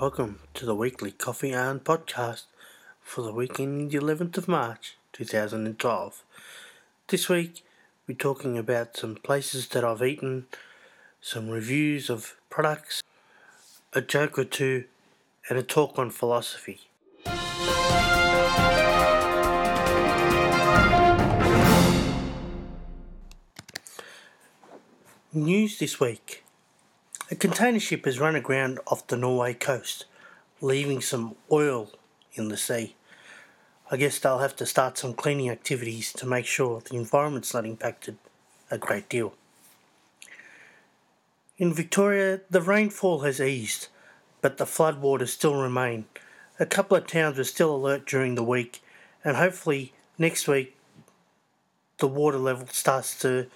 Welcome to the weekly Coffee Yarn podcast for the weekend the 11th of March 2012. This week we're talking about some places that I've eaten, some reviews of products, a joke or two, and a talk on philosophy. News this week. A container ship has run aground off the Norway coast, leaving some oil in the sea. I guess they'll have to start some cleaning activities to make sure the environment's not impacted a great deal. In Victoria, the rainfall has eased, but the floodwaters still remain. A couple of towns were still alert during the week, and hopefully next week the water level starts to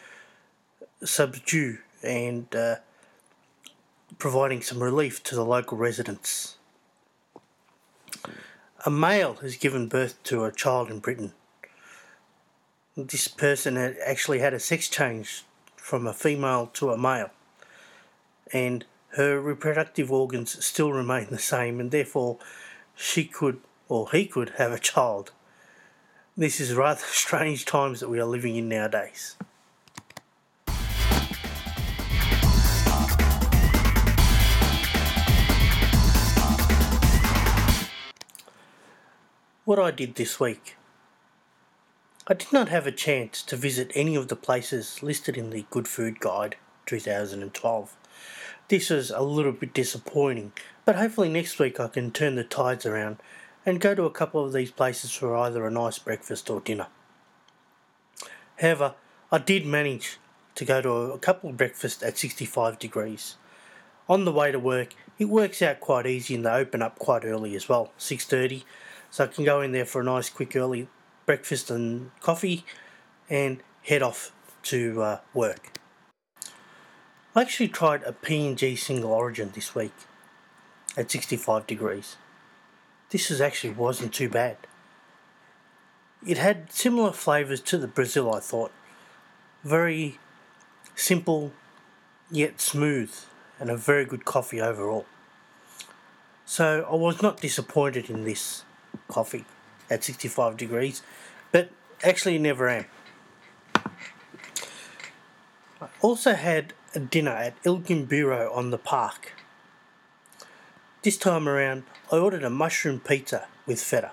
subdue and uh, providing some relief to the local residents. A male has given birth to a child in Britain. This person had actually had a sex change from a female to a male, and her reproductive organs still remain the same, and therefore she could or he could have a child. This is rather strange times that we are living in nowadays. What I did this week. I did not have a chance to visit any of the places listed in the Good Food Guide 2012. This was a little bit disappointing, but hopefully next week I can turn the tides around and go to a couple of these places for either a nice breakfast or dinner. However, I did manage to go to a couple of breakfasts at 65 degrees. On the way to work, it works out quite easy and they open up quite early as well, 6:30 so I can go in there for a nice, quick, early breakfast and coffee and head off to uh, work. I actually tried a PNG single origin this week at 65 degrees. This was actually wasn't too bad. It had similar flavours to the Brazil, I thought. Very simple yet smooth and a very good coffee overall. So I was not disappointed in this coffee at 65 degrees, but actually never am. I also had a dinner at Il Gambero on the park. This time around, I ordered a mushroom pizza with feta.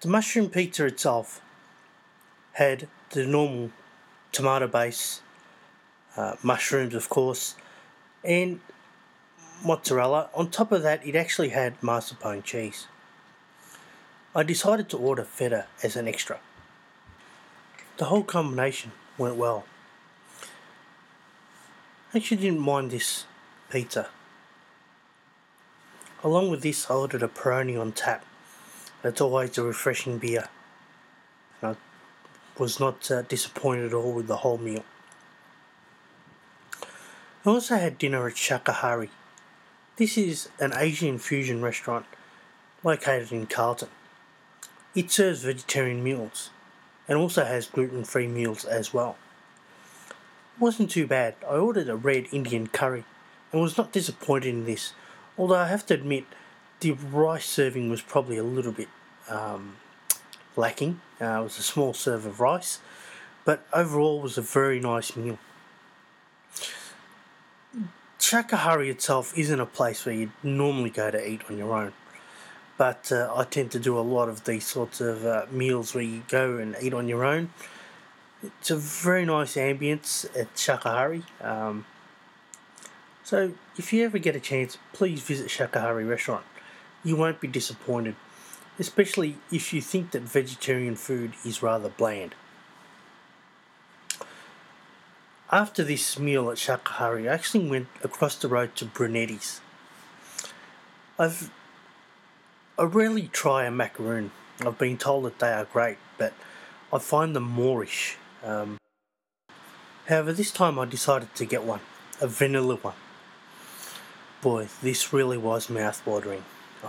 The mushroom pizza itself had the normal tomato base, uh, mushrooms, of course, and mozzarella. On top of that, it actually had mascarpone cheese. I decided to order feta as an extra. The whole combination went well. I actually didn't mind this pizza. Along with this, I ordered a Peroni on tap. That's always a refreshing beer. And I was not uh, disappointed at all with the whole meal. I also had dinner at Shakahari. This is an Asian fusion restaurant located in Carlton. It serves vegetarian meals and also has gluten free meals as well. It wasn't too bad. I ordered a red Indian curry and was not disappointed in this, although I have to admit the rice serving was probably a little bit um, lacking. Uh, it was a small serve of rice, but overall was a very nice meal. Shakahari itself isn't a place where you'd normally go to eat on your own but uh, I tend to do a lot of these sorts of uh, meals where you go and eat on your own. It's a very nice ambience at Shakahari. Um, so if you ever get a chance, please visit Shakahari restaurant. You won't be disappointed, especially if you think that vegetarian food is rather bland. After this meal at Shakahari, I actually went across the road to Brunetti's. I've I rarely try a macaroon. I've been told that they are great, but I find them moorish. Um, however, this time I decided to get one, a vanilla one. Boy, this really was mouth-watering.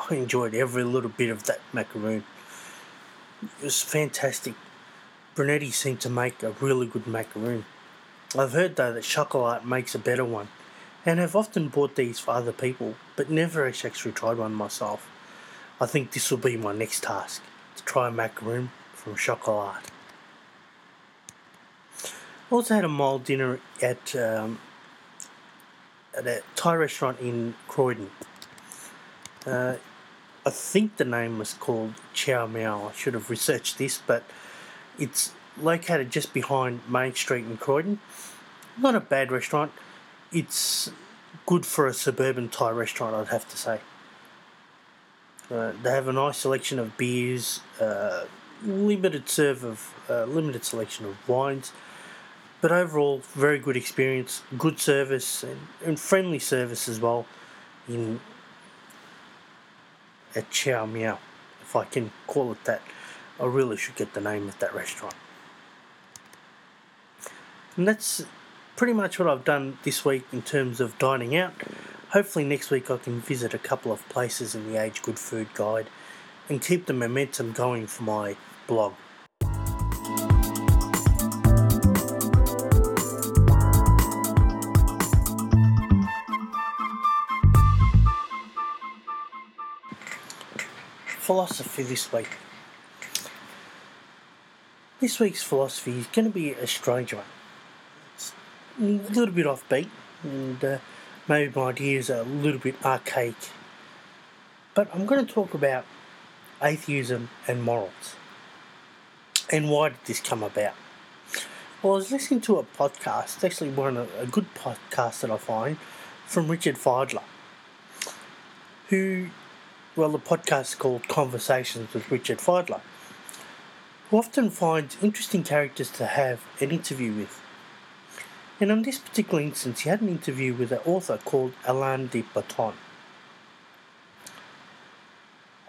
I enjoyed every little bit of that macaroon. It was fantastic. Brunetti seemed to make a really good macaroon. I've heard though that Chocolat makes a better one, and have often bought these for other people, but never actually tried one myself. I think this will be my next task to try a macaroon from Chocolat. I also had a mild dinner at um, at a Thai restaurant in Croydon. Uh, I think the name was called Chow Miao. I should have researched this, but it's located just behind Main Street in Croydon. Not a bad restaurant. It's good for a suburban Thai restaurant, I'd have to say. Uh, they have a nice selection of beers, uh, limited serve of uh, limited selection of wines, but overall very good experience, good service and, and friendly service as well. In at Chow Miao, if I can call it that. I really should get the name of that restaurant. And that's pretty much what I've done this week in terms of dining out. Hopefully, next week I can visit a couple of places in the Age Good Food Guide and keep the momentum going for my blog. philosophy this week. This week's philosophy is going to be a strange one. It's a little bit offbeat, and uh, maybe my ideas are a little bit archaic. But I'm going to talk about atheism and morals. And why did this come about? Well, I was listening to a podcast, actually one a good podcast that I find, from Richard Fidler, who well, the podcast is called Conversations with Richard Fidler, who often finds interesting characters to have an interview with. And on this particular instance, he had an interview with an author called Alain de Botton.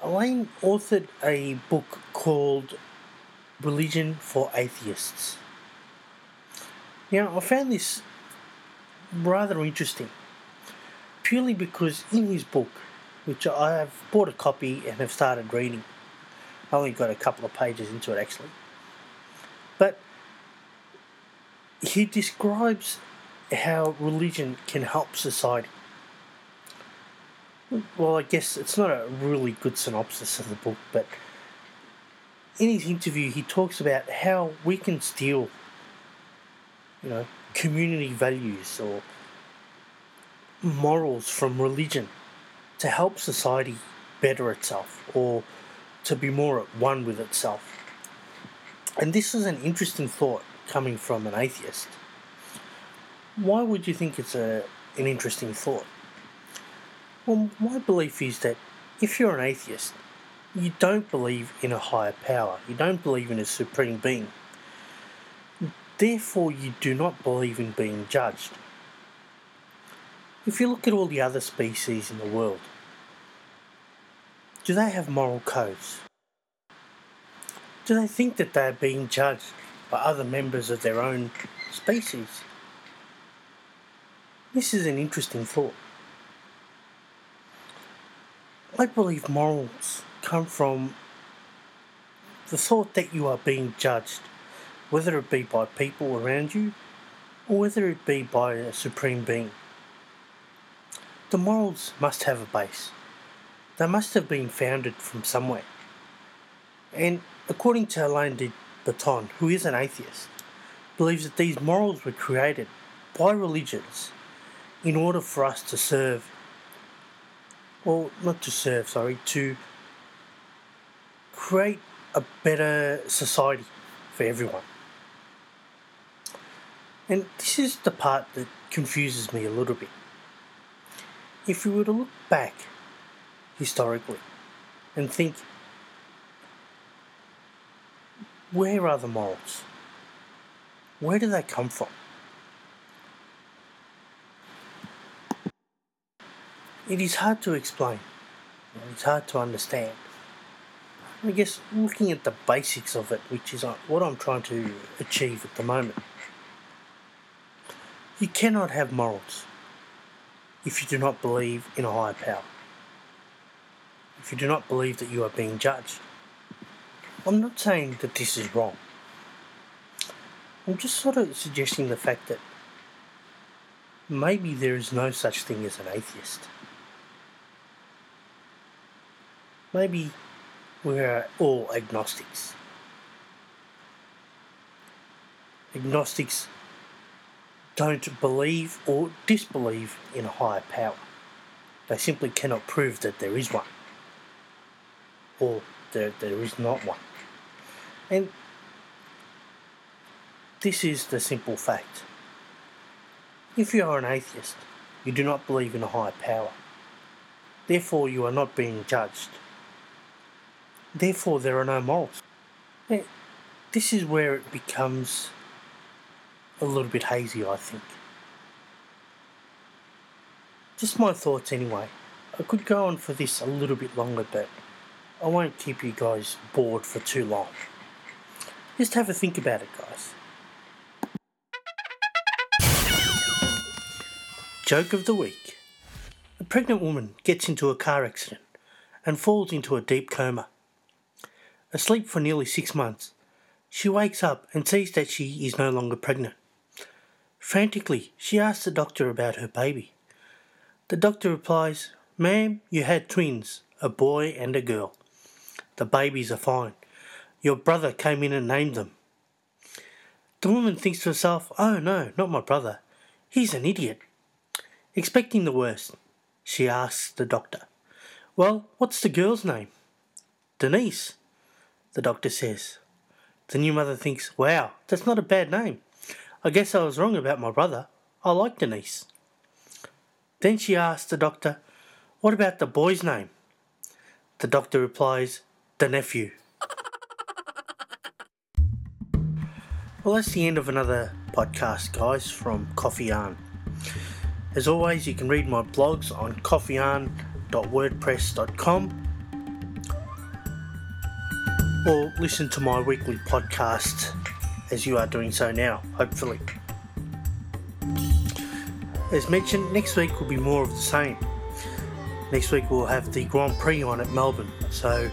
Alain authored a book called Religion for Atheists. Now, I found this rather interesting, purely because in his book, which I have bought a copy and have started reading. I only got a couple of pages into it actually. But he describes how religion can help society. Well, I guess it's not a really good synopsis of the book, but in his interview, he talks about how we can steal, you know, community values or morals from religion to help society better itself or to be more at one with itself. And this is an interesting thought coming from an atheist. Why would you think it's a, an interesting thought? Well, my belief is that if you're an atheist, you don't believe in a higher power, you don't believe in a supreme being. Therefore, you do not believe in being judged. If you look at all the other species in the world, do they have moral codes? Do they think that they are being judged by other members of their own species? This is an interesting thought. I believe morals come from the thought that you are being judged, whether it be by people around you or whether it be by a supreme being. The morals must have a base. They must have been founded from somewhere. And according to Alain de Botton, who is an atheist, believes that these morals were created by religions in order for us to serve, well, not to serve, sorry, to create a better society for everyone. And this is the part that confuses me a little bit if we were to look back historically and think where are the morals? Where do they come from? It is hard to explain. It's hard to understand. I guess looking at the basics of it, which is uh, what I'm trying to achieve at the moment, you cannot have morals if you do not believe in a higher power, if you do not believe that you are being judged. I'm not saying that this is wrong. I'm just sort of suggesting the fact that maybe there is no such thing as an atheist. Maybe we're all agnostics. Agnostics don't believe or disbelieve in a higher power. They simply cannot prove that there is one or there, there is not one. And this is the simple fact. If you are an atheist, you do not believe in a higher power. Therefore, you are not being judged. Therefore, there are no morals. This is where it becomes a little bit hazy, I think. Just my thoughts anyway. I could go on for this a little bit longer, but I won't keep you guys bored for too long. Just have a think about it, guys. Joke of the week. A pregnant woman gets into a car accident and falls into a deep coma. Asleep for nearly six months, she wakes up and sees that she is no longer pregnant. Frantically, she asks the doctor about her baby. The doctor replies, Ma'am, you had twins, a boy and a girl. The babies are fine. Your brother came in and named them. The woman thinks to herself, Oh no, not my brother. He's an idiot. Expecting the worst, she asks the doctor, Well, what's the girl's name? Denise, the doctor says. The new mother thinks, Wow, that's not a bad name. I guess I was wrong about my brother. I like Denise. Then she asks the doctor, What about the boy's name? The doctor replies, The nephew. Well, that's the end of another podcast, guys, from Coffee Yarn. As always, you can read my blogs on coffeeyarn.wordpress.com or listen to my weekly podcast as you are doing so now, hopefully. As mentioned, next week will be more of the same. Next week we'll have the Grand Prix on at Melbourne, so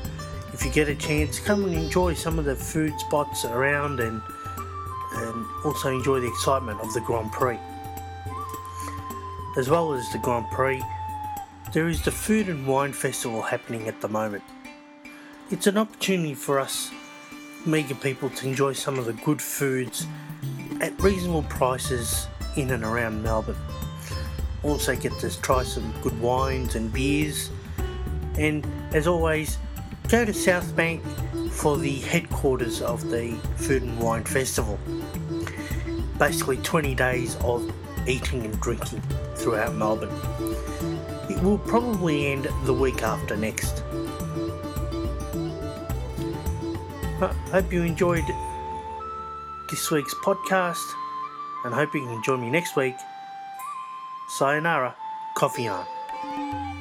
if you get a chance, come and enjoy some of the food spots around and also enjoy the excitement of the Grand Prix. As well as the Grand Prix, there is the Food and Wine Festival happening at the moment. It's an opportunity for us meager people to enjoy some of the good foods at reasonable prices in and around Melbourne. Also get to try some good wines and beers and as always go to South Bank for the headquarters of the Food and Wine Festival. Basically, 20 days of eating and drinking throughout Melbourne. It will probably end the week after next. I hope you enjoyed this week's podcast and hope you can join me next week. Sayonara, Coffee Yarn.